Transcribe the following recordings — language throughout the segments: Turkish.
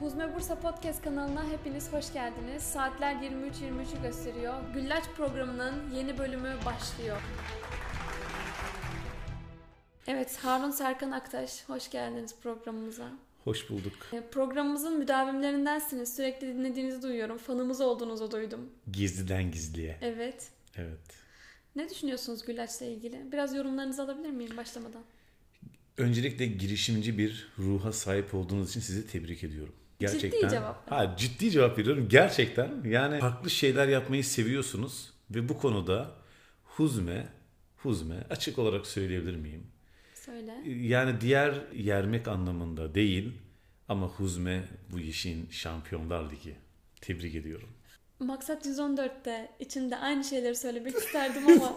Huzme Bursa Podcast kanalına hepiniz hoş geldiniz. Saatler 23.23'ü gösteriyor. Güllaç programının yeni bölümü başlıyor. Evet, Harun Serkan Aktaş, hoş geldiniz programımıza. Hoş bulduk. E, Programımızın müdavimlerindensiniz. Sürekli dinlediğinizi duyuyorum. Fanımız olduğunuzu duydum. Gizliden gizliye. Evet. Evet. Ne düşünüyorsunuz Güllaç'la ilgili? Biraz yorumlarınızı alabilir miyim başlamadan? Öncelikle girişimci bir ruha sahip olduğunuz için sizi tebrik ediyorum. Ciddi cevap. Ha, ciddi cevap veriyorum. Gerçekten yani farklı şeyler yapmayı seviyorsunuz ve bu konuda huzme, huzme açık olarak söyleyebilir miyim? Söyle. Yani diğer yermek anlamında değil ama huzme bu işin şampiyonlar ligi. Tebrik ediyorum. Maksat 114'te içinde aynı şeyleri söylemek isterdim ama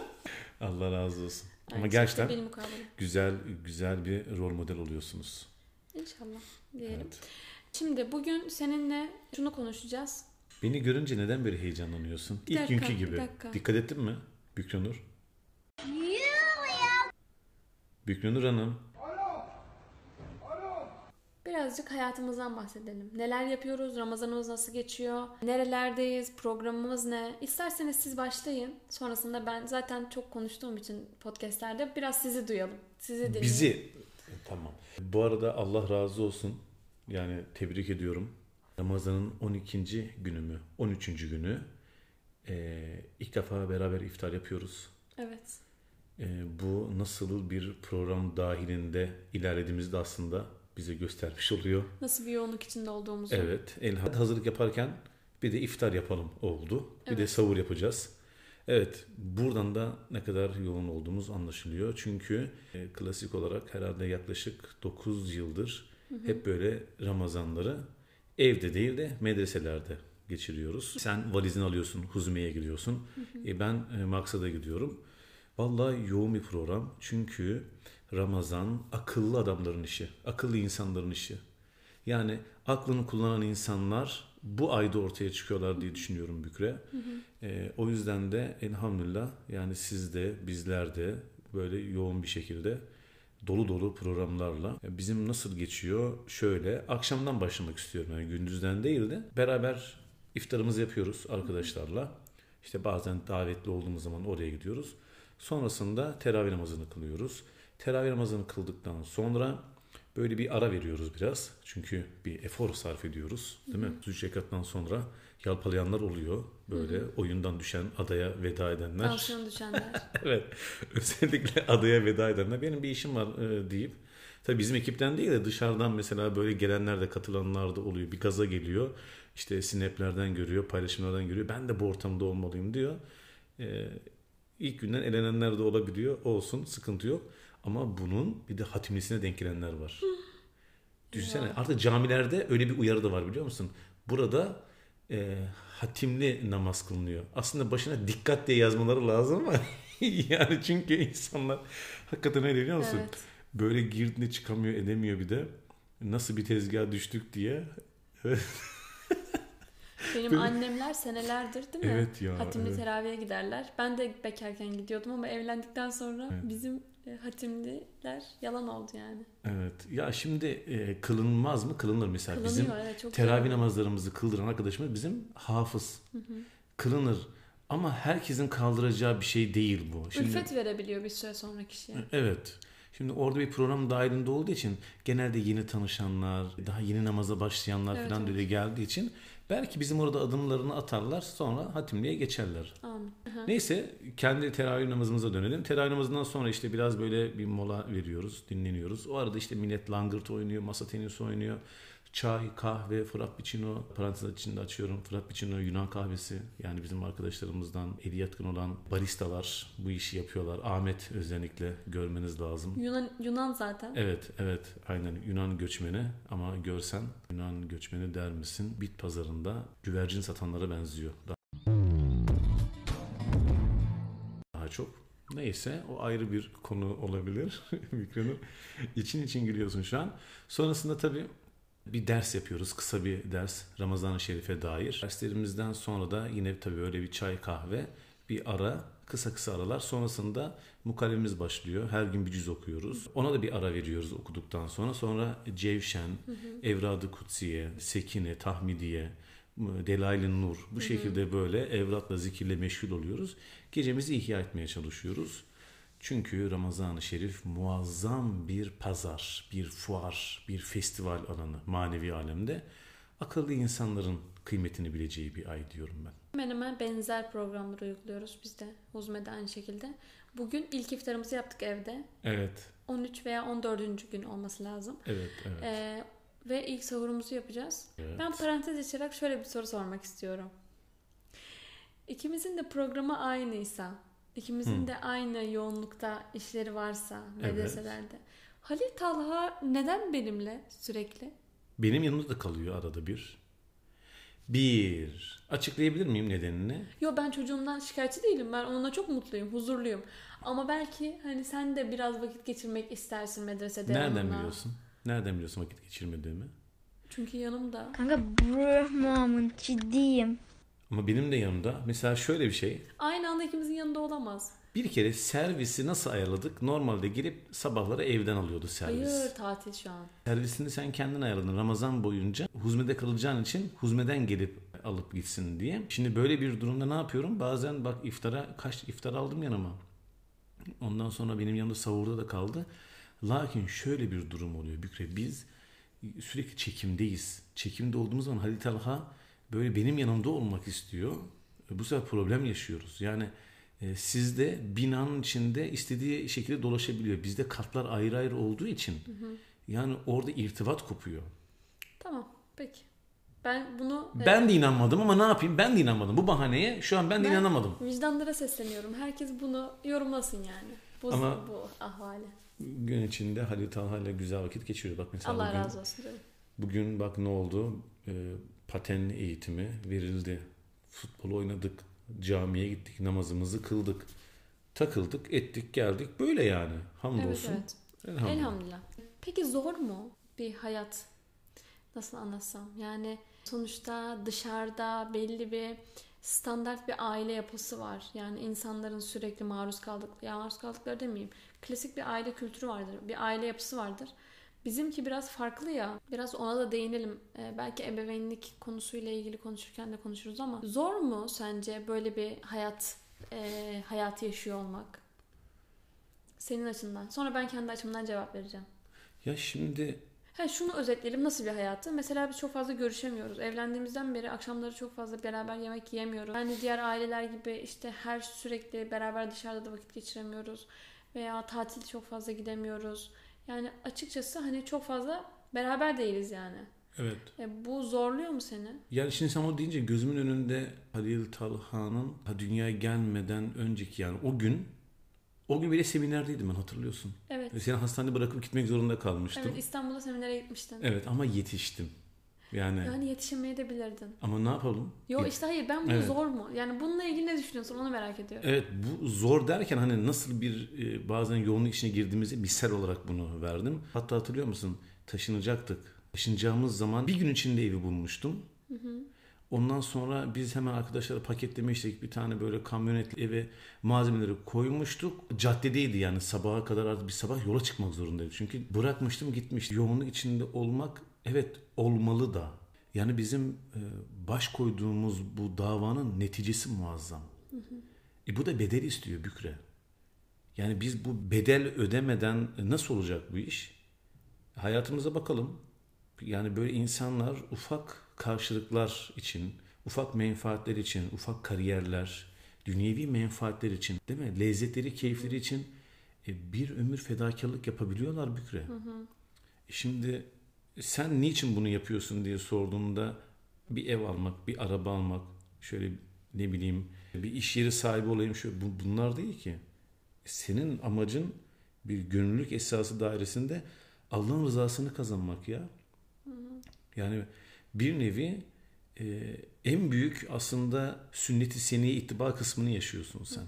Allah razı olsun. Ama Aynı gerçekten şekilde benim güzel güzel bir rol model oluyorsunuz. İnşallah diyelim. Evet. Şimdi bugün seninle şunu konuşacağız. Beni görünce neden böyle heyecanlanıyorsun? Bir İlk dakika, günkü bir gibi. dakika. Dikkat ettin mi Bükranur? Bükranur Hanım. Birazcık hayatımızdan bahsedelim. Neler yapıyoruz? Ramazanımız nasıl geçiyor? Nerelerdeyiz? Programımız ne? İsterseniz siz başlayın. Sonrasında ben zaten çok konuştuğum için podcastlerde biraz sizi duyalım. Sizi dinleyelim. Bizi. E, Tamam. Bu arada Allah razı olsun. Yani tebrik ediyorum. Ramazan'ın 12. günü mü? 13. günü. Ee, ilk defa beraber iftar yapıyoruz. Evet. Ee, bu nasıl bir program dahilinde ilerlediğimizi de aslında bize göstermiş oluyor. Nasıl bir yoğunluk içinde olduğumuzu. Evet. Elhamdülillah hazırlık yaparken bir de iftar yapalım oldu. Bir de Evet. savur yapacağız. Evet. Buradan da ne kadar yoğun olduğumuz anlaşılıyor. Çünkü e, klasik olarak herhalde yaklaşık 9 yıldır hep böyle Ramazanları evde değil de medreselerde geçiriyoruz. Sen valizini alıyorsun, Huzme'ye gidiyorsun. E, ben e, Maksat'a gidiyorum. Vallahi yoğun bir program. Çünkü Ramazan akıllı adamların işi, akıllı insanların işi. Yani aklını kullanan insanlar bu ayda ortaya çıkıyorlar diye düşünüyorum Bükre. Ee, o yüzden de elhamdülillah yani siz de bizler de böyle yoğun bir şekilde dolu dolu programlarla bizim nasıl geçiyor şöyle akşamdan başlamak istiyorum yani gündüzden değil de beraber iftarımızı yapıyoruz arkadaşlarla. İşte bazen davetli olduğumuz zaman oraya gidiyoruz. Sonrasında teravih namazını kılıyoruz. Teravih namazını kıldıktan sonra böyle bir ara veriyoruz biraz. Çünkü bir efor sarf ediyoruz. Değil mi? Üç rekattan sonra yalpalayanlar oluyor. Böyle oyundan düşen adaya veda edenler. Tansiyon düşenler. evet. Özellikle adaya veda edenler. Benim bir işim var e, deyip. Tabii bizim ekipten değil de dışarıdan mesela böyle gelenler de katılanlar da oluyor. Bir gaza geliyor. İşte snaplerden görüyor, paylaşımlardan görüyor. Ben de bu ortamda olmalıyım diyor. E, ilk günden elenenler de olabiliyor. Olsun, sıkıntı yok. Ama bunun bir de hatimlisine denk gelenler var. Düşünsene artık camilerde öyle bir uyarı da var biliyor musun? Burada e, hatimli namaz kılınıyor. Aslında başına dikkat diye yazmaları lazım ama yani çünkü insanlar hakikaten öyle biliyor musun? evet. Böyle girdiğinde çıkamıyor edemiyor bir de. Nasıl bir tezgaha düştük diye. Benim Benim- annemler senelerdir değil mi? Evet ya, Hatimli evet. teraviye giderler. Ben de bekarken gidiyordum ama evlendikten sonra Evet. bizim hatimliler yalan oldu yani. Evet. Ya şimdi e, kılınmaz mı? Kılınır mesela. Kılınıyor Bizim evet çok teravih güzel. namazlarımızı kıldıran arkadaşımız bizim hafız. Kılınır. Ama herkesin kaldıracağı bir şey değil bu. Şimdi, Ülfet verebiliyor bir süre sonra kişiye. Evet. Şimdi orada bir program dahilinde olduğu için genelde yeni tanışanlar, daha yeni namaza başlayanlar Evet, falan evet. böyle geldiği için belki bizim orada adımlarını atarlar sonra hatimliğe geçerler. Amin. Aha. Neyse kendi teravih namazımıza dönelim. Teravih namazından sonra işte biraz böyle bir mola veriyoruz, dinleniyoruz. O arada işte millet langırt oynuyor, masa tenisi oynuyor. Çay, kahve, frappuccino, parantez içinde açıyorum. Frappuccino Yunan kahvesi. Yani bizim arkadaşlarımızdan eli yatkın olan baristalar bu işi yapıyorlar. Ahmet özellikle görmeniz lazım. Yunan, Yunan zaten. Evet, evet. Aynen Yunan göçmeni ama görsen Yunan göçmeni der misin? Bit pazarında güvercin satanlara benziyor. Daha çok. Neyse o ayrı bir konu olabilir. Mikronur. için için gülüyorsun şu an. Sonrasında tabii bir ders yapıyoruz. Kısa bir ders Ramazan-ı Şerif'e dair. Derslerimizden sonra da yine tabii öyle bir çay kahve bir ara Kısa kısa aralar. Sonrasında mukallemiz başlıyor. Her gün bir cüz okuyoruz. Ona da bir ara veriyoruz okuduktan sonra. Sonra Cevşen, Evrad-ı Kutsiye, Sekine, Tahmidiye, Delail-i Nur. Bu şekilde böyle evratla, zikirle meşgul oluyoruz. Gecemizi ihya etmeye çalışıyoruz. Çünkü Ramazan-ı Şerif muazzam bir pazar, bir fuar, bir festival alanı manevi alemde. Akıllı insanların kıymetini bileceği bir ay diyorum ben. Hemen hemen benzer programları uyguluyoruz biz de. Huzme'de aynı şekilde. Bugün ilk iftarımızı yaptık evde. Evet, 13 veya 14. gün olması lazım. evet, evet. Ee, ve ilk sahurumuzu yapacağız. evet. Ben parantez açarak şöyle bir soru sormak istiyorum. İkimizin de programı aynıysa, ikimizin Hı. de aynı yoğunlukta işleri varsa Evet. medreselerde. Halil Talha neden benimle sürekli? Benim yanımda da kalıyor arada bir. Bir, açıklayabilir miyim nedenini? Yo ben çocuğumdan şikayetçi değilim. Ben onunla çok mutluyum, huzurluyum. Ama belki hani sen de biraz vakit geçirmek istersin medresede Nereden onunla. biliyorsun? Nereden biliyorsun vakit geçirmediğimi? Çünkü yanımda. Kanka bro ciddiyim. Ama benim de yanımda mesela şöyle bir şey. Aynı anda ikimizin yanında olamaz. Bir kere servisi nasıl ayarladık? Normalde girip sabahları evden alıyordu servis. Hayır tatil şu an. Servisini sen kendin ayarladın Ramazan boyunca. Huzmede kalacağın için huzmeden gelip alıp gitsin diye. Şimdi böyle bir durumda ne yapıyorum? Bazen bak iftara kaç iftar aldım yanıma. Ondan sonra benim yanımda sahurda da kaldı. Lakin şöyle bir durum oluyor Bükre. Biz sürekli çekimdeyiz. Çekimde olduğumuz zaman Halil Talha böyle benim yanımda olmak istiyor. Bu sefer problem yaşıyoruz. Yani e, sizde binanın içinde istediği şekilde dolaşabiliyor. Bizde katlar ayrı ayrı olduğu için yani orada irtibat kopuyor. Tamam peki. Ben bunu Ben de inanmadım ama ne yapayım? Ben de inanmadım. Bu bahaneye şu an ben de Ben- inanamadım. vicdanlara sesleniyorum. Herkes bunu yorumlasın yani. Bu, Ama- bu ahvali. Gün içinde Halil Talha ile güzel vakit geçiriyor. Bak mesela Allah bugün, razı olsun canım. bugün bak ne oldu? Ee, paten eğitimi verildi. Futbol oynadık. Camiye gittik. Namazımızı kıldık. Takıldık, ettik, geldik. Böyle yani. Evet Hamdolsun. evet. Elhamdülillah. Elhamdülillah. Peki zor mu bir hayat? Nasıl anlatsam? Yani sonuçta dışarıda belli bir standart bir aile yapısı var. Yani insanların sürekli maruz kaldık, ya maruz kaldıkları demeyeyim. Klasik bir aile kültürü vardır. Bir aile yapısı vardır. Bizimki biraz farklı ya. Biraz ona da değinelim. Ee, belki ebeveynlik konusuyla ilgili konuşurken de konuşuruz ama zor mu sence böyle bir hayat e, hayatı yaşıyor olmak? Senin açından. Sonra ben kendi açımdan cevap vereceğim. Ya şimdi Ha şunu özetleyelim nasıl bir hayatı? Mesela biz çok fazla görüşemiyoruz. Evlendiğimizden beri akşamları çok fazla beraber yemek yiyemiyoruz. Yani diğer aileler gibi işte her sürekli beraber dışarıda da vakit geçiremiyoruz. Veya tatil çok fazla gidemiyoruz. Yani açıkçası hani çok fazla beraber değiliz yani. evet. E, bu zorluyor mu seni? Yani şimdi sen onu deyince gözümün önünde Halil Talha'nın ha, dünyaya gelmeden önceki yani o gün o gün bile seminerdeydim ben hatırlıyorsun. Evet. Ve Seni hastanede bırakıp gitmek zorunda kalmıştım. Evet İstanbul'a seminere gitmiştin. Evet ama yetiştim. Yani Yani yetişemeye de bilirdin. ama ne yapalım? Yo işte hayır ben bunu Evet. zor mu? Yani bununla ilgili ne düşünüyorsun onu merak ediyorum. Evet bu zor derken hani nasıl bir e, bazen yoğunluk içine girdiğimizi misal olarak bunu verdim. Hatta hatırlıyor musun? Taşınacaktık. Taşınacağımız zaman bir gün içinde evi bulmuştum. Ondan sonra biz hemen arkadaşlara paketlemiştik. Bir tane böyle kamyonetli eve malzemeleri koymuştuk. Caddedeydi yani sabaha kadar artık bir sabah yola çıkmak zorundaydık. Çünkü bırakmıştım gitmiştim. Yoğunluk içinde olmak evet olmalı da. Yani bizim e, baş koyduğumuz bu davanın neticesi muazzam. E bu da bedel istiyor Bükre. Yani biz bu bedel ödemeden nasıl olacak bu iş? Hayatımıza bakalım. Yani böyle insanlar ufak karşılıklar için, ufak menfaatler için, ufak kariyerler, dünyevi menfaatler için, değil mi? Lezzetleri, keyifleri için e, bir ömür fedakarlık yapabiliyorlar Bükre. E Şimdi sen niçin bunu yapıyorsun diye sorduğunda bir ev almak, bir araba almak, şöyle ne bileyim bir iş yeri sahibi olayım şöyle bu- bunlar değil ki. Senin amacın bir gönüllülük esası dairesinde Allah'ın rızasını kazanmak ya. Yani bir nevi e, en büyük aslında sünnet-i seniye ittiba kısmını yaşıyorsun sen.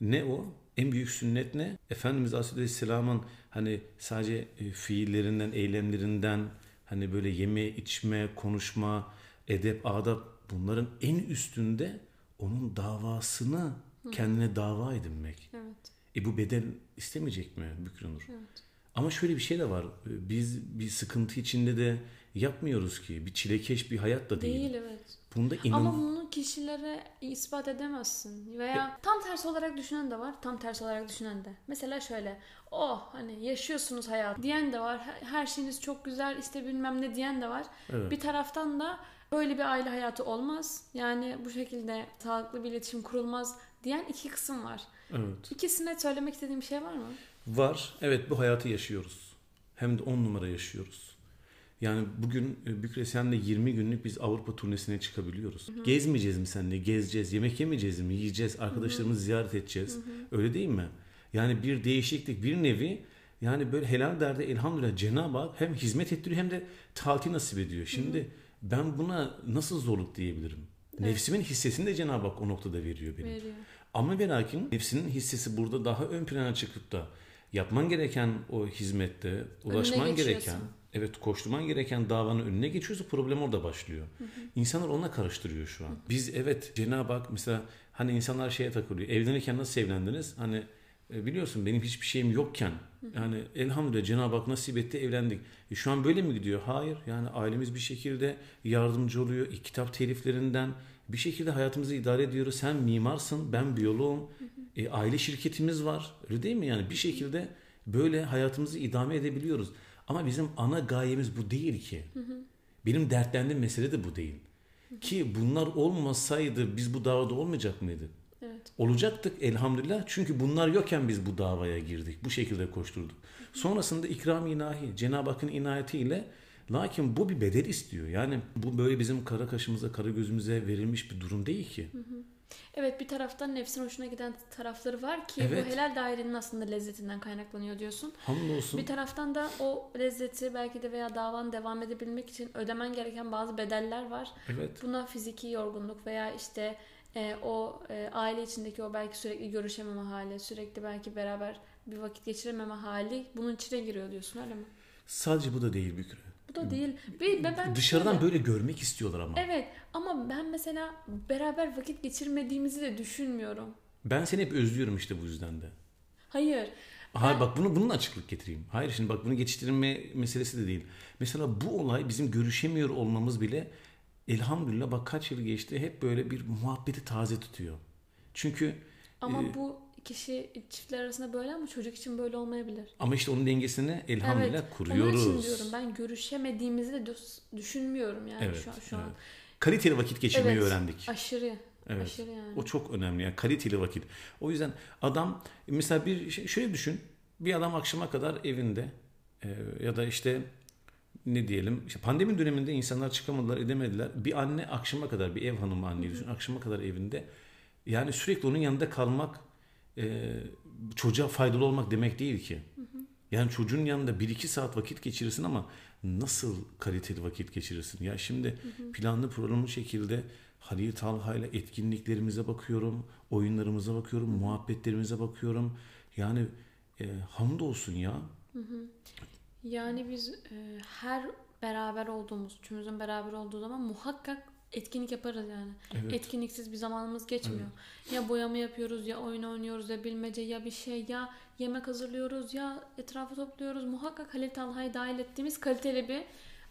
Ne o? En büyük sünnet ne? Efendimiz Aleyhisselam'ın hani sadece e, fiillerinden, eylemlerinden hani böyle yeme, içme, konuşma, edep, adap bunların en üstünde onun davasını Kendine dava edinmek. Evet. E bu bedel istemeyecek mi Bükranur? Evet. Ama şöyle bir şey de var. Biz bir sıkıntı içinde de yapmıyoruz ki. Bir çilekeş bir hayat da değil. Değil evet. Bunda inan... Ama bunu kişilere ispat edemezsin. Veya tam tersi olarak düşünen de var, tam tersi olarak düşünen de. Mesela şöyle, oh hani yaşıyorsunuz hayat diyen de var. Her- şeyiniz çok güzel, işte bilmem ne diyen de var. Evet. Bir taraftan da böyle bir aile hayatı olmaz. Yani bu şekilde sağlıklı bir iletişim kurulmaz diyen iki kısım var. Evet. İkisine söylemek istediğim bir şey var mı? Var. Evet bu hayatı yaşıyoruz. Hem de 10 numara yaşıyoruz. Yani bugün e, Bükresen'le 20 günlük biz Avrupa turnesine çıkabiliyoruz. Gezmeyeceğiz mi seninle? Gezeceğiz. Yemek yemeyeceğiz mi? Yiyeceğiz. Arkadaşlarımızı ziyaret edeceğiz. Öyle değil mi? Yani bir değişiklik, bir nevi yani böyle helal derdi elhamdülillah Cenab-ı Hak hem hizmet ettiriyor hem de tatil nasip ediyor. Şimdi ben buna nasıl zorluk diyebilirim? Nefsimin hissesini de Cenab-ı Hak o noktada veriyor benim. Veriyor. Ama ve lakin nefsinin hissesi burada daha ön plana çıkıp da yapman gereken o hizmette, ulaşman gereken, evet koşturman gereken davanın önüne geçiyorsa problem orada başlıyor. İnsanlar ona karıştırıyor şu an. Biz evet Cenab-ı Hak mesela hani insanlar şeye takılıyor. Evlenirken nasıl evlendiniz? Hani e, biliyorsun benim hiçbir şeyim yokken yani elhamdülillah Cenab-ı Hak nasip etti evlendik. E, şu an böyle mi gidiyor? Hayır. Yani ailemiz bir şekilde yardımcı oluyor. E, kitap teliflerinden bir şekilde hayatımızı idare ediyoruz. Sen mimarsın, ben biyoloğum. E, aile şirketimiz var. Öyle değil mi? Yani bir şekilde böyle hayatımızı idame edebiliyoruz. Ama bizim ana gayemiz bu değil ki. Benim dertlendiğim mesele de bu değil. Ki bunlar olmasaydı biz bu davada olmayacak mıydık? Evet. Olacaktık elhamdülillah. Çünkü bunlar yokken biz bu davaya girdik. Bu şekilde koşturduk. Sonrasında ikram ilahi, Cenab-ı Hakk'ın inayetiyle lakin bu bir bedel istiyor. Yani bu böyle bizim kara kaşımıza, kara gözümüze verilmiş bir durum değil ki. Evet bir taraftan nefsin hoşuna giden tarafları var ki Evet. bu helal dairenin aslında lezzetinden kaynaklanıyor diyorsun. Hamdolsun. Bir taraftan da o lezzeti belki de veya davan devam edebilmek için ödemen gereken bazı bedeller var. Evet. Buna fiziki yorgunluk veya işte e, o e, aile içindeki o belki sürekli görüşememe hali, sürekli belki beraber bir vakit geçirememe hali bunun içine giriyor diyorsun öyle mi? Sadece bu da değil Bükre. Bu da değil. Bir, ben, Dışarıdan şöyle- böyle görmek istiyorlar ama. Evet ama ben mesela beraber vakit geçirmediğimizi de düşünmüyorum. Ben seni hep özlüyorum işte bu yüzden de. Hayır. Hayır Ben- bak bunu bununla açıklık getireyim. Hayır şimdi bak bunu geçiştirme meselesi de değil. Mesela bu olay bizim görüşemiyor olmamız bile elhamdülillah bak kaç yıl geçti hep böyle bir muhabbeti taze tutuyor. Çünkü Ama Ee, bu kişi çiftler arasında böyle ama çocuk için böyle olmayabilir. ama işte onun dengesini elhamdülillah evet. kuruyoruz. Onun için diyorum ben görüşemediğimizi de düş- düşünmüyorum yani Evet, şu, an- şu an. evet. Kaliteli vakit geçirmeyi Evet, öğrendik. Aşırı. Evet. Aşırı yani. O çok önemli yani kaliteli vakit. O yüzden adam mesela bir şöyle düşün. Bir adam akşama kadar evinde e, ya da işte ne diyelim işte pandemi döneminde insanlar çıkamadılar edemediler. Bir anne akşama kadar bir ev hanımı anneyi düşün akşama kadar evinde yani sürekli onun yanında kalmak e, çocuğa faydalı olmak demek değil ki. Yani çocuğun yanında bir iki saat vakit geçirirsin ama nasıl kaliteli vakit geçirirsin? Ya şimdi planlı programlı şekilde Halil Talha ile etkinliklerimize bakıyorum, oyunlarımıza bakıyorum, muhabbetlerimize bakıyorum. Yani e, hamdolsun ya. Yani biz e, her beraber olduğumuz, üçümüzün beraber olduğu zaman muhakkak etkinlik yaparız yani. Evet. Etkinliksiz bir zamanımız geçmiyor. Ya boyama yapıyoruz, ya oyun oynuyoruz, ya bilmece, ya bir şey, ya yemek hazırlıyoruz, ya etrafı topluyoruz. Muhakkak Halil Talha'yı dahil ettiğimiz kaliteli bir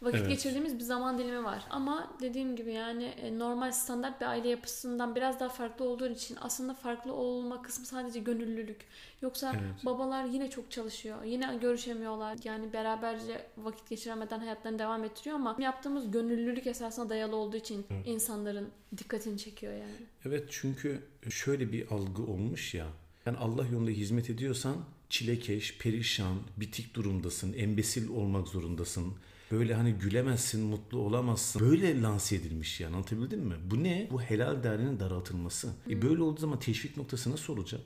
vakit Evet. geçirdiğimiz bir zaman dilimi var. Ama dediğim gibi yani e, normal standart bir aile yapısından biraz daha farklı olduğu için aslında farklı olma kısmı sadece gönüllülük. Yoksa Evet. babalar yine çok çalışıyor. Yine görüşemiyorlar. Yani beraberce vakit geçiremeden hayatlarını devam ettiriyor ama yaptığımız gönüllülük esasına dayalı olduğu için insanların dikkatini çekiyor yani. Evet çünkü şöyle bir algı olmuş ya. Yani Allah yolunda hizmet ediyorsan çilekeş, perişan, bitik durumdasın, embesil olmak zorundasın. Böyle hani gülemezsin, mutlu olamazsın. Böyle lanse edilmiş yani anlatabildim mi? Bu ne? Bu helal değerinin daraltılması. E böyle olduğu zaman teşvik noktası nasıl olacak?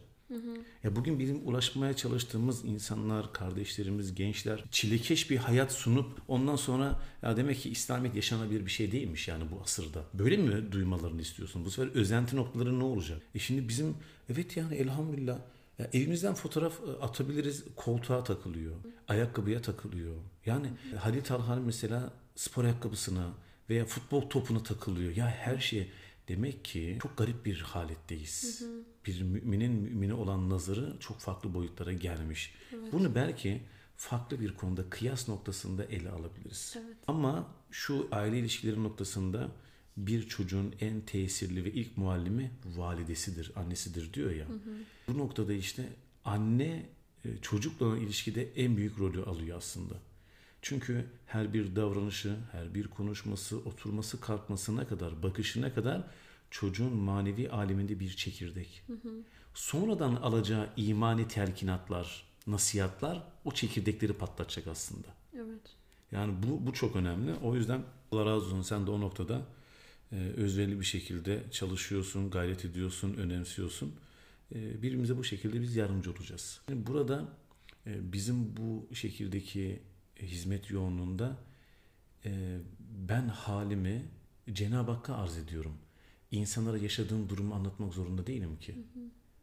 Ya bugün bizim ulaşmaya çalıştığımız insanlar, kardeşlerimiz, gençler çilekeş bir hayat sunup ondan sonra ya demek ki İslamiyet yaşanabilir bir şey değilmiş yani bu asırda. Böyle mi duymalarını istiyorsun? Bu sefer özenti noktaları ne olacak? E şimdi bizim evet yani elhamdülillah ya evimizden fotoğraf e, atabiliriz koltuğa takılıyor. Ayakkabıya takılıyor. Yani Halil Talhan mesela spor ayakkabısına veya futbol topuna takılıyor. Ya her şeye Demek ki çok garip bir haletteyiz. Bir müminin mümine olan nazarı çok farklı boyutlara gelmiş. Bunu belki farklı bir konuda kıyas noktasında ele alabiliriz. Evet. Ama şu aile ilişkileri noktasında bir çocuğun en tesirli ve ilk muallimi validesidir, annesidir diyor ya. Bu noktada işte anne e, çocukla olan ilişkide en büyük rolü alıyor aslında. Çünkü her bir davranışı, her bir konuşması, oturması, kalkmasına kadar, bakışına kadar çocuğun manevi aleminde bir çekirdek. Sonradan alacağı imani telkinatlar, nasihatlar o çekirdekleri patlatacak aslında. Evet. Yani bu, bu çok önemli. O yüzden Allah razı olsun sen de o noktada özverili bir şekilde çalışıyorsun, gayret ediyorsun, önemsiyorsun. E, birbirimize bu şekilde biz yardımcı olacağız. Burada e, bizim bu şekildeki hizmet yoğunluğunda e, ben halimi Cenab-ı Hakk'a arz ediyorum. İnsanlara yaşadığım durumu anlatmak zorunda değilim ki.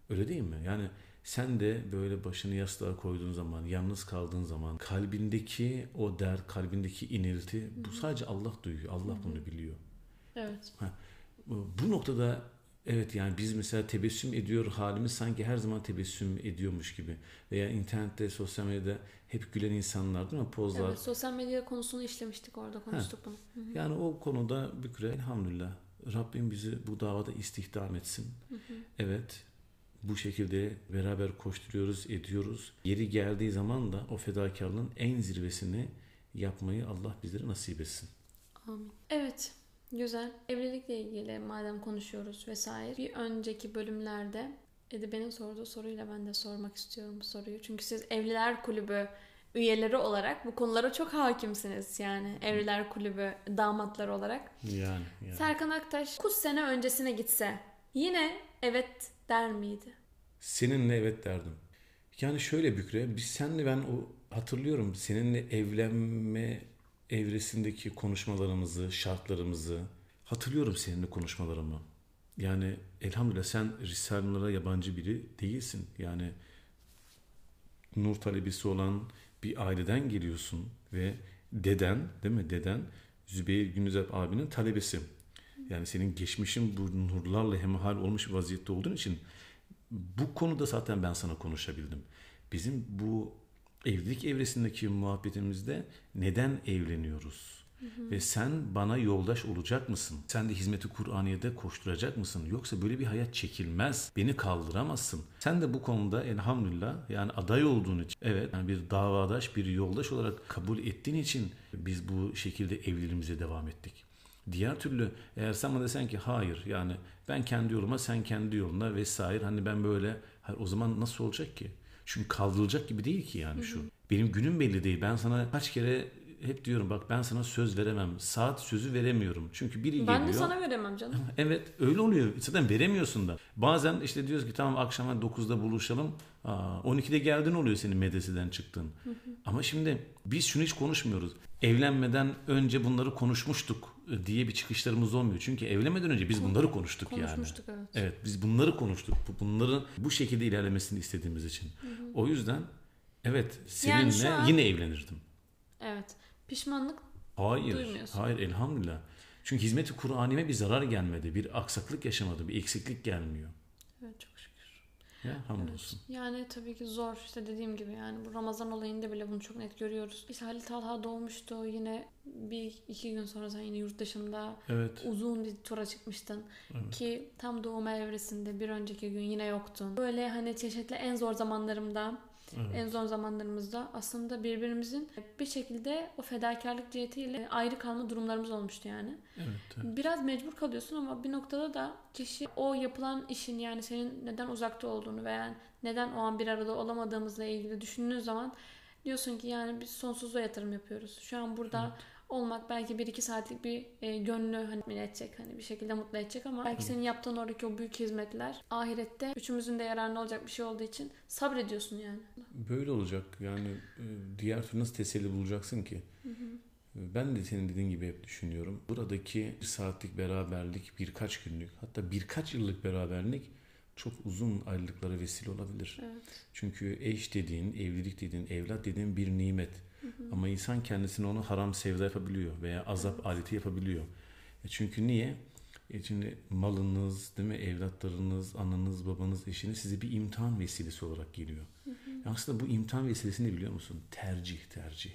Öyle değil mi? Yani sen de böyle başını yastığa koyduğun zaman, yalnız kaldığın zaman kalbindeki o dert, kalbindeki inilti bu sadece Allah duyuyor. Allah bunu biliyor. Evet. Bu noktada evet yani biz mesela tebessüm ediyor halimiz sanki her zaman tebessüm ediyormuş gibi. Veya internette, sosyal medyada hep gülen insanlar değil mi? Pozlar. Evet, sosyal medya konusunu işlemiştik orada konuştuk bunu. Hı hı. Yani o konuda bir kere elhamdülillah Rabbim bizi bu davada istihdam etsin. Evet bu şekilde beraber koşturuyoruz, ediyoruz. Yeri geldiği zaman da o fedakarlığın en zirvesini yapmayı Allah bizlere nasip etsin. Amin. Evet. Güzel. Evlilikle ilgili madem konuşuyoruz vesaire. Bir önceki bölümlerde Edibe'nin sorduğu soruyla ben de sormak istiyorum bu soruyu. Çünkü siz Evliler Kulübü üyeleri olarak bu konulara çok hakimsiniz. Yani Evliler Kulübü damatları olarak. Yani, yani. Serkan Aktaş 9 sene öncesine gitse yine evet der miydi? Seninle evet derdim. Yani şöyle Bükre, biz senle ben o hatırlıyorum seninle evlenme evresindeki konuşmalarımızı, şartlarımızı hatırlıyorum seninle konuşmalarımı. Yani elhamdülillah sen Risale'lere yabancı biri değilsin. Yani nur talebesi olan bir aileden geliyorsun ve deden değil mi deden Zübeyir Gündüzep abinin talebesi. Yani senin geçmişin bu nurlarla hemhal olmuş vaziyette olduğun için bu konuda zaten ben sana konuşabildim. Bizim bu evlilik evresindeki muhabbetimizde neden evleniyoruz? Ve sen bana yoldaş olacak mısın? Sen de hizmeti Kur'aniye'de koşturacak mısın? Yoksa böyle bir hayat çekilmez. Beni kaldıramazsın. Sen de bu konuda elhamdülillah yani aday olduğun için evet yani bir davadaş, bir yoldaş olarak kabul ettiğin için biz bu şekilde evliliğimize devam ettik. Diğer türlü eğer sen bana desen ki hayır yani ben kendi yoluma sen kendi yoluna vesaire hani ben böyle hayır, o zaman nasıl olacak ki? Çünkü kaldırılacak gibi değil ki yani şu. Benim günüm belli değil. Ben sana kaç kere hep diyorum bak ben sana söz veremem. Saat sözü veremiyorum. Çünkü biri Ben geliyor. de sana veremem canım. Evet öyle oluyor. Zaten veremiyorsun da. Bazen işte diyoruz ki tamam akşama 9'da buluşalım. Aa, 12'de geldin oluyor senin medreseden çıktın. Ama şimdi biz şunu hiç konuşmuyoruz. Evlenmeden önce bunları konuşmuştuk diye bir çıkışlarımız olmuyor. Çünkü evlenmeden önce biz bunları konuştuk, yani. Konuşmuştuk evet. Evet biz bunları konuştuk. Bu- Bunların bu şekilde ilerlemesini istediğimiz için. O yüzden evet seninle Yani an- yine evlenirdim. Evet. Pişmanlık Hayır. Duymuyorsun. Hayır elhamdülillah. Çünkü hizmeti Kur'an'ime bir zarar gelmedi. Bir aksaklık yaşamadı. Bir eksiklik gelmiyor. evet çok. Ya hamdolsun. Yani tabii ki zor işte dediğim gibi yani bu Ramazan olayında bile bunu çok net görüyoruz. İşte Halil Talha doğmuştu yine bir iki gün sonra sen yine yurt dışında Evet. uzun bir tura çıkmıştın. Ki tam doğum evresinde bir önceki gün yine yoktun. Böyle hani çeşitli en zor zamanlarımda Evet. en zor zamanlarımızda aslında birbirimizin bir şekilde o fedakarlık cihetiyle ayrı kalma durumlarımız olmuştu yani. Evet. evet. Biraz mecbur kalıyorsun ama bir noktada da kişi o yapılan işin yani senin neden uzakta olduğunu veya neden o an bir arada olamadığımızla ilgili düşündüğün zaman diyorsun ki yani biz sonsuzluğa yatırım yapıyoruz. Şu an burada olmak belki bir iki saatlik bir e, gönlü hani tatmin edecek hani bir şekilde mutlu edecek ama belki senin yaptığın oradaki o büyük hizmetler ahirette üçümüzün de yararına olacak bir şey olduğu için sabrediyorsun yani. Böyle olacak. Yani e, diğer türlü nasıl teselli bulacaksın ki? E, Ben de senin dediğin gibi hep düşünüyorum. Buradaki bir saatlik beraberlik, birkaç günlük, hatta birkaç yıllık beraberlik çok uzun ayrılıklara vesile olabilir. Evet. Çünkü eş dediğin, evlilik dediğin, evlat dediğin bir nimet. Ama insan kendisine onu haram sevda yapabiliyor veya azap aleti yapabiliyor. E Çünkü niye? E şimdi malınız, değil mi? Evlatlarınız, ananız, babanız, eşiniz size bir imtihan vesilesi olarak geliyor. Aslında bu imtihan vesilesi ne biliyor musun? Tercih, tercih.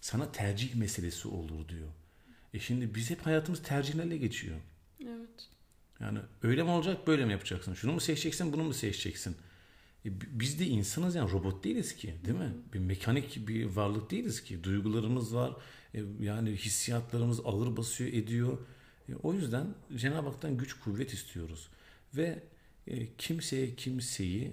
Sana tercih meselesi olur diyor. E şimdi biz hep hayatımız tercihlerle geçiyor. Yani öyle mi olacak, böyle mi yapacaksın? Şunu mu seçeceksin, bunu mu seçeceksin? E, biz de insanız yani robot değiliz ki, değil mi? Bir mekanik bir varlık değiliz ki. Duygularımız var. E, yani hissiyatlarımız ağır basıyor, ediyor. E, o yüzden Cenab-ı Hak'tan güç, kuvvet istiyoruz. Ve e, kimseye kimseyi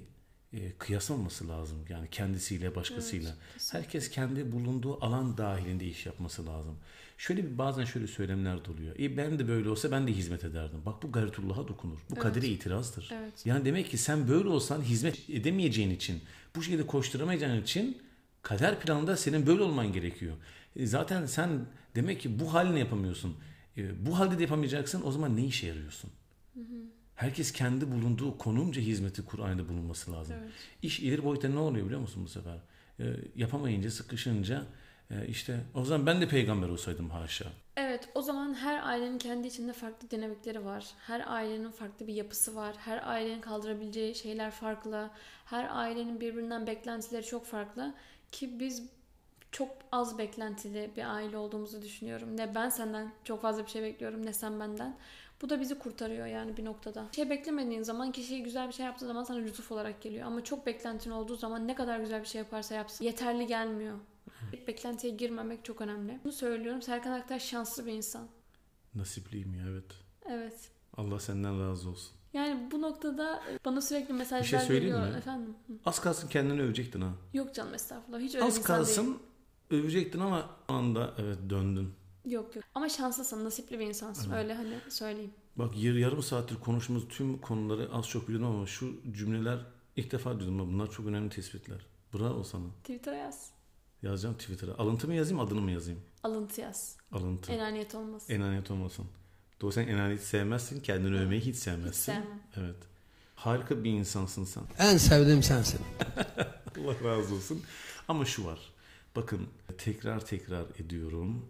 e, kıyaslamaması lazım. Yani kendisiyle, başkasıyla. Herkes kendi bulunduğu alan dahilinde iş yapması lazım. Şöyle bir bazen şöyle söylemler de oluyor. E ben de böyle olsa ben de hizmet ederdim. Bak bu gayretullah'a dokunur. Bu Evet. kadere itirazdır. Evet. Yani demek ki sen böyle olsan hizmet edemeyeceğin için, bu şekilde koşturamayacağın için kader planında senin böyle olman gerekiyor. E zaten sen demek ki bu haline yapamıyorsun. E, bu halde de yapamayacaksın o zaman ne işe yarıyorsun? Herkes kendi bulunduğu konumca hizmeti Kur'an'da bulunması lazım. Evet. İş ileri boyuta ne oluyor biliyor musun bu sefer? E, yapamayınca, sıkışınca e, işte o zaman ben de peygamber olsaydım haşa. Evet, o zaman her ailenin kendi içinde farklı dinamikleri var. Her ailenin farklı bir yapısı var. Her ailenin kaldırabileceği şeyler farklı. Her ailenin birbirinden beklentileri çok farklı. Ki biz çok az beklentili bir aile olduğumuzu düşünüyorum. Ne ben senden çok fazla bir şey bekliyorum ne sen benden. Bu da bizi kurtarıyor yani bir noktada. Bir şey beklemediğin zaman kişi güzel bir şey yaptığı zaman sana lütuf olarak geliyor. Ama çok beklentin olduğu zaman ne kadar güzel bir şey yaparsa yapsın yeterli gelmiyor. Beklentiye girmemek çok önemli. Bunu söylüyorum. Serkan Aktaş şanslı bir insan. Nasipliyim ya evet. Evet. Allah senden razı olsun. Yani bu noktada bana sürekli mesajlar Bir şey söyleyeyim geliyor. mi? Efendim? Hı. Az kalsın kendini övecektin ha. Yok canım estağfurullah. Hiç öyle bir Az insan kalsın değilim. övecektin ama anda evet döndün. Yok yok. Ama şanslısın, nasipli bir insansın. Öyle hani söyleyeyim. Bak yar, yarım saattir konuştuğumuz tüm konuları az çok biliyorum ama şu cümleler ilk defa duydum. Bunlar çok önemli tespitler. Bravo sana. Twitter'a yaz. Yazacağım Twitter'a. Alıntı mı yazayım adını mı yazayım? Alıntı yaz. Alıntı. Enaniyet olmasın. Enaniyet olmasın. Doğru sen enaniyeti sevmezsin. Kendini övmeyi hiç sevmezsin. Hiç sevmem. Evet. Harika bir insansın sen. En sevdiğim sensin. Allah razı olsun. Ama şu var. Bakın tekrar tekrar ediyorum.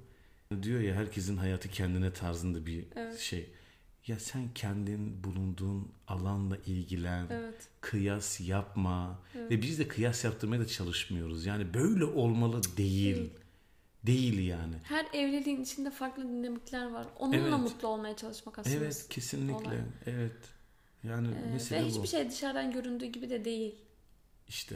Diyor ya herkesin hayatı kendine tarzında bir Evet. şey. Ya sen kendin bulunduğun alanla ilgilen. Evet. Kıyas yapma. Evet. Ve biz de kıyas yaptırmaya da çalışmıyoruz. Yani böyle olmalı değil. Değil. Değil yani. Her evliliğin içinde farklı dinamikler var. Onunla Evet. mutlu olmaya çalışmak aslında. Evet kesinlikle. olay. Evet. Yani Ee, mesele ve bu. hiçbir şey dışarıdan göründüğü gibi de değil. İşte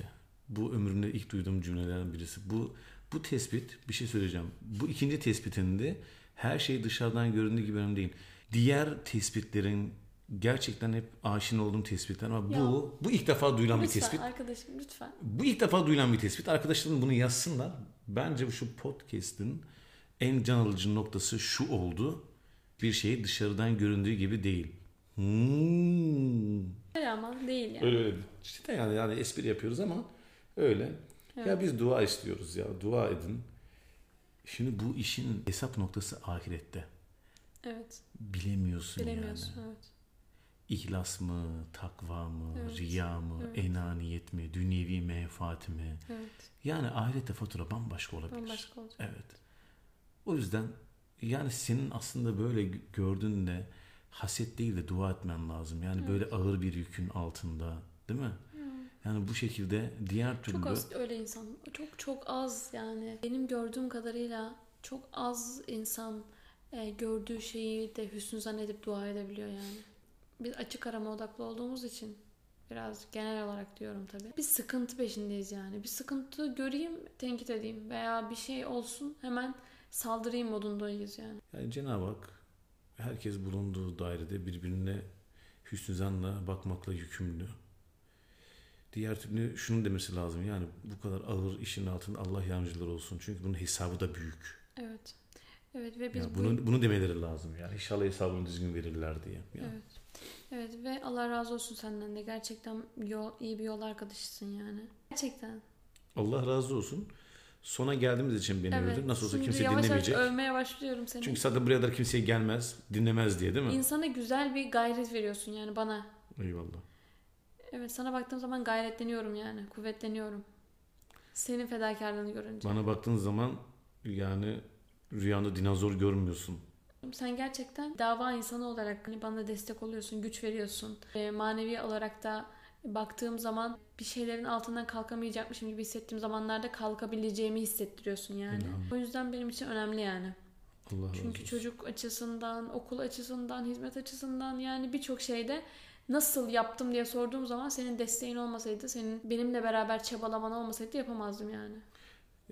bu ömrümde ilk duyduğum cümlelerden birisi. Bu bu tespit bir şey söyleyeceğim. Bu ikinci tespitinde her şey dışarıdan göründüğü gibi önemli değil. Diğer tespitlerin gerçekten hep aşina olduğum tespitler ama Ya. bu bu ilk defa duyulan bir Lütfen tespit. arkadaşım lütfen. Bu ilk defa duyulan bir tespit. Arkadaşlarım bunu yazsınlar. Bence şu podcast'in en can alıcı noktası şu oldu. Bir şey dışarıdan göründüğü gibi değil. Hmm. Öyle ama değil yani. Öyle öyle. İşte yani, yani espri yapıyoruz ama öyle. Ya Evet. biz dua istiyoruz ya. Dua edin. Şimdi bu işin hesap noktası ahirette. Evet. Bilemiyorsun, Bilemiyorsun. yani. Evet. İhlas mı, takva mı, Evet. riya mı, Evet. enaniyet mi, dünyevi menfaat mi? Evet. Yani ahirette fatura bambaşka olabilir. Bambaşka olacak. Evet. O yüzden yani senin aslında böyle gördüğünde haset değil de dua etmen lazım. Yani böyle ağır bir yükün altında, değil mi? Yani bu şekilde diğer türlü Çok az öyle insan. Çok çok az yani. Benim gördüğüm kadarıyla çok az insan e, gördüğü şeyi de hüsnü zannedip dua edebiliyor yani. Biz açık arama odaklı olduğumuz için biraz genel olarak diyorum tabii. Biz sıkıntı peşindeyiz yani. Bir sıkıntı göreyim, tenkit edeyim veya bir şey olsun hemen saldırayım modundayız yani. Yani Cenab-ı Hak herkes bulunduğu dairede birbirine hüsnü zanla bakmakla yükümlü. Diğer türlü şunu demesi lazım yani bu kadar ağır işin altında Allah yardımcıları olsun. Çünkü bunun hesabı da büyük. Evet. Evet ve biz Yani bu bunu, bunu demeleri lazım yani. İnşallah hesabını düzgün verirler diye. Yani. Evet. Evet ve Allah razı olsun senden de. Gerçekten yol, iyi bir yol arkadaşısın yani. Gerçekten. Allah razı olsun. Sona geldiğimiz için beni Evet. övdü. Nasıl olsa Şimdi kimse yavaş dinlemeyecek. yavaş övmeye başlıyorum seni. Çünkü zaten buraya kadar kimseye gelmez, dinlemez diye değil mi? İnsana güzel bir gayret veriyorsun yani bana. Eyvallah. Evet sana baktığım zaman gayretleniyorum yani. Kuvvetleniyorum. Senin fedakarlığını görünce. Bana baktığın zaman yani rüyanda dinozor görmüyorsun. Sen gerçekten dava insanı olarak hani bana destek oluyorsun, güç veriyorsun. E, manevi olarak da baktığım zaman bir şeylerin altından kalkamayacakmışım gibi hissettiğim zamanlarda kalkabileceğimi hissettiriyorsun yani. İnanın. O yüzden benim için önemli yani. Allah Çünkü çocuk açısından, okul açısından, hizmet açısından yani birçok şeyde nasıl yaptım diye sorduğum zaman senin desteğin olmasaydı, senin benimle beraber çabalaman olmasaydı yapamazdım yani.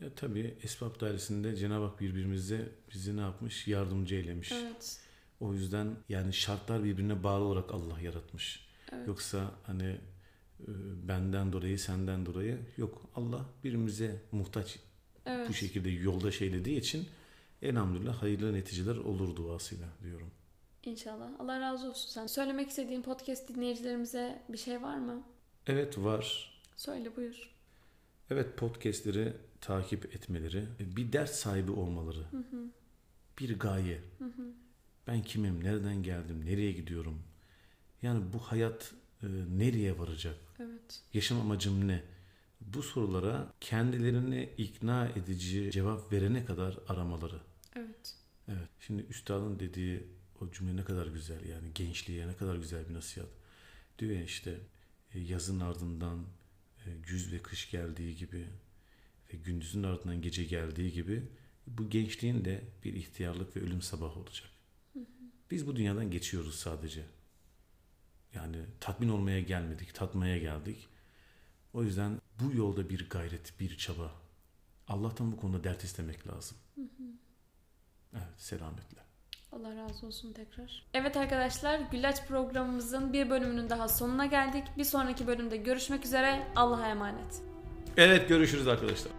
Ya tabii esbab dairesinde Cenab-ı Hak birbirimize bizi ne yapmış? Yardımcı eylemiş. Evet. O yüzden yani şartlar birbirine bağlı olarak Allah yaratmış. Evet. Yoksa hani e, benden dolayı senden dolayı yok. Allah birbirimize muhtaç Evet. bu şekilde yolda şeylediği için elhamdülillah hayırlı neticeler olur duasıyla diyorum. İnşallah. Allah razı olsun sen. Söylemek istediğin podcast dinleyicilerimize bir şey var mı? Evet var. Söyle buyur. Evet podcastleri takip etmeleri, bir dert sahibi olmaları, bir gaye. Ben kimim, nereden geldim, nereye gidiyorum? Yani bu hayat e, nereye varacak? Evet. Yaşam amacım ne? Bu sorulara kendilerini ikna edici cevap verene kadar aramaları. Evet. Evet. Şimdi üstadın dediği o cümle ne kadar güzel yani gençliğe ne kadar güzel bir nasihat. Diyor ya işte e, yazın ardından e, güz ve kış geldiği gibi ve gündüzün ardından gece geldiği gibi bu gençliğin de bir ihtiyarlık ve ölüm sabahı olacak. Biz bu dünyadan geçiyoruz sadece. Yani tatmin olmaya gelmedik, tatmaya geldik. O yüzden bu yolda bir gayret, bir çaba. Allah'tan bu konuda dert istemek lazım. Evet, selametle. Allah razı olsun tekrar. Evet arkadaşlar Güllaç programımızın bir bölümünün daha sonuna geldik. Bir sonraki bölümde görüşmek üzere. Allah'a emanet. Evet görüşürüz arkadaşlar.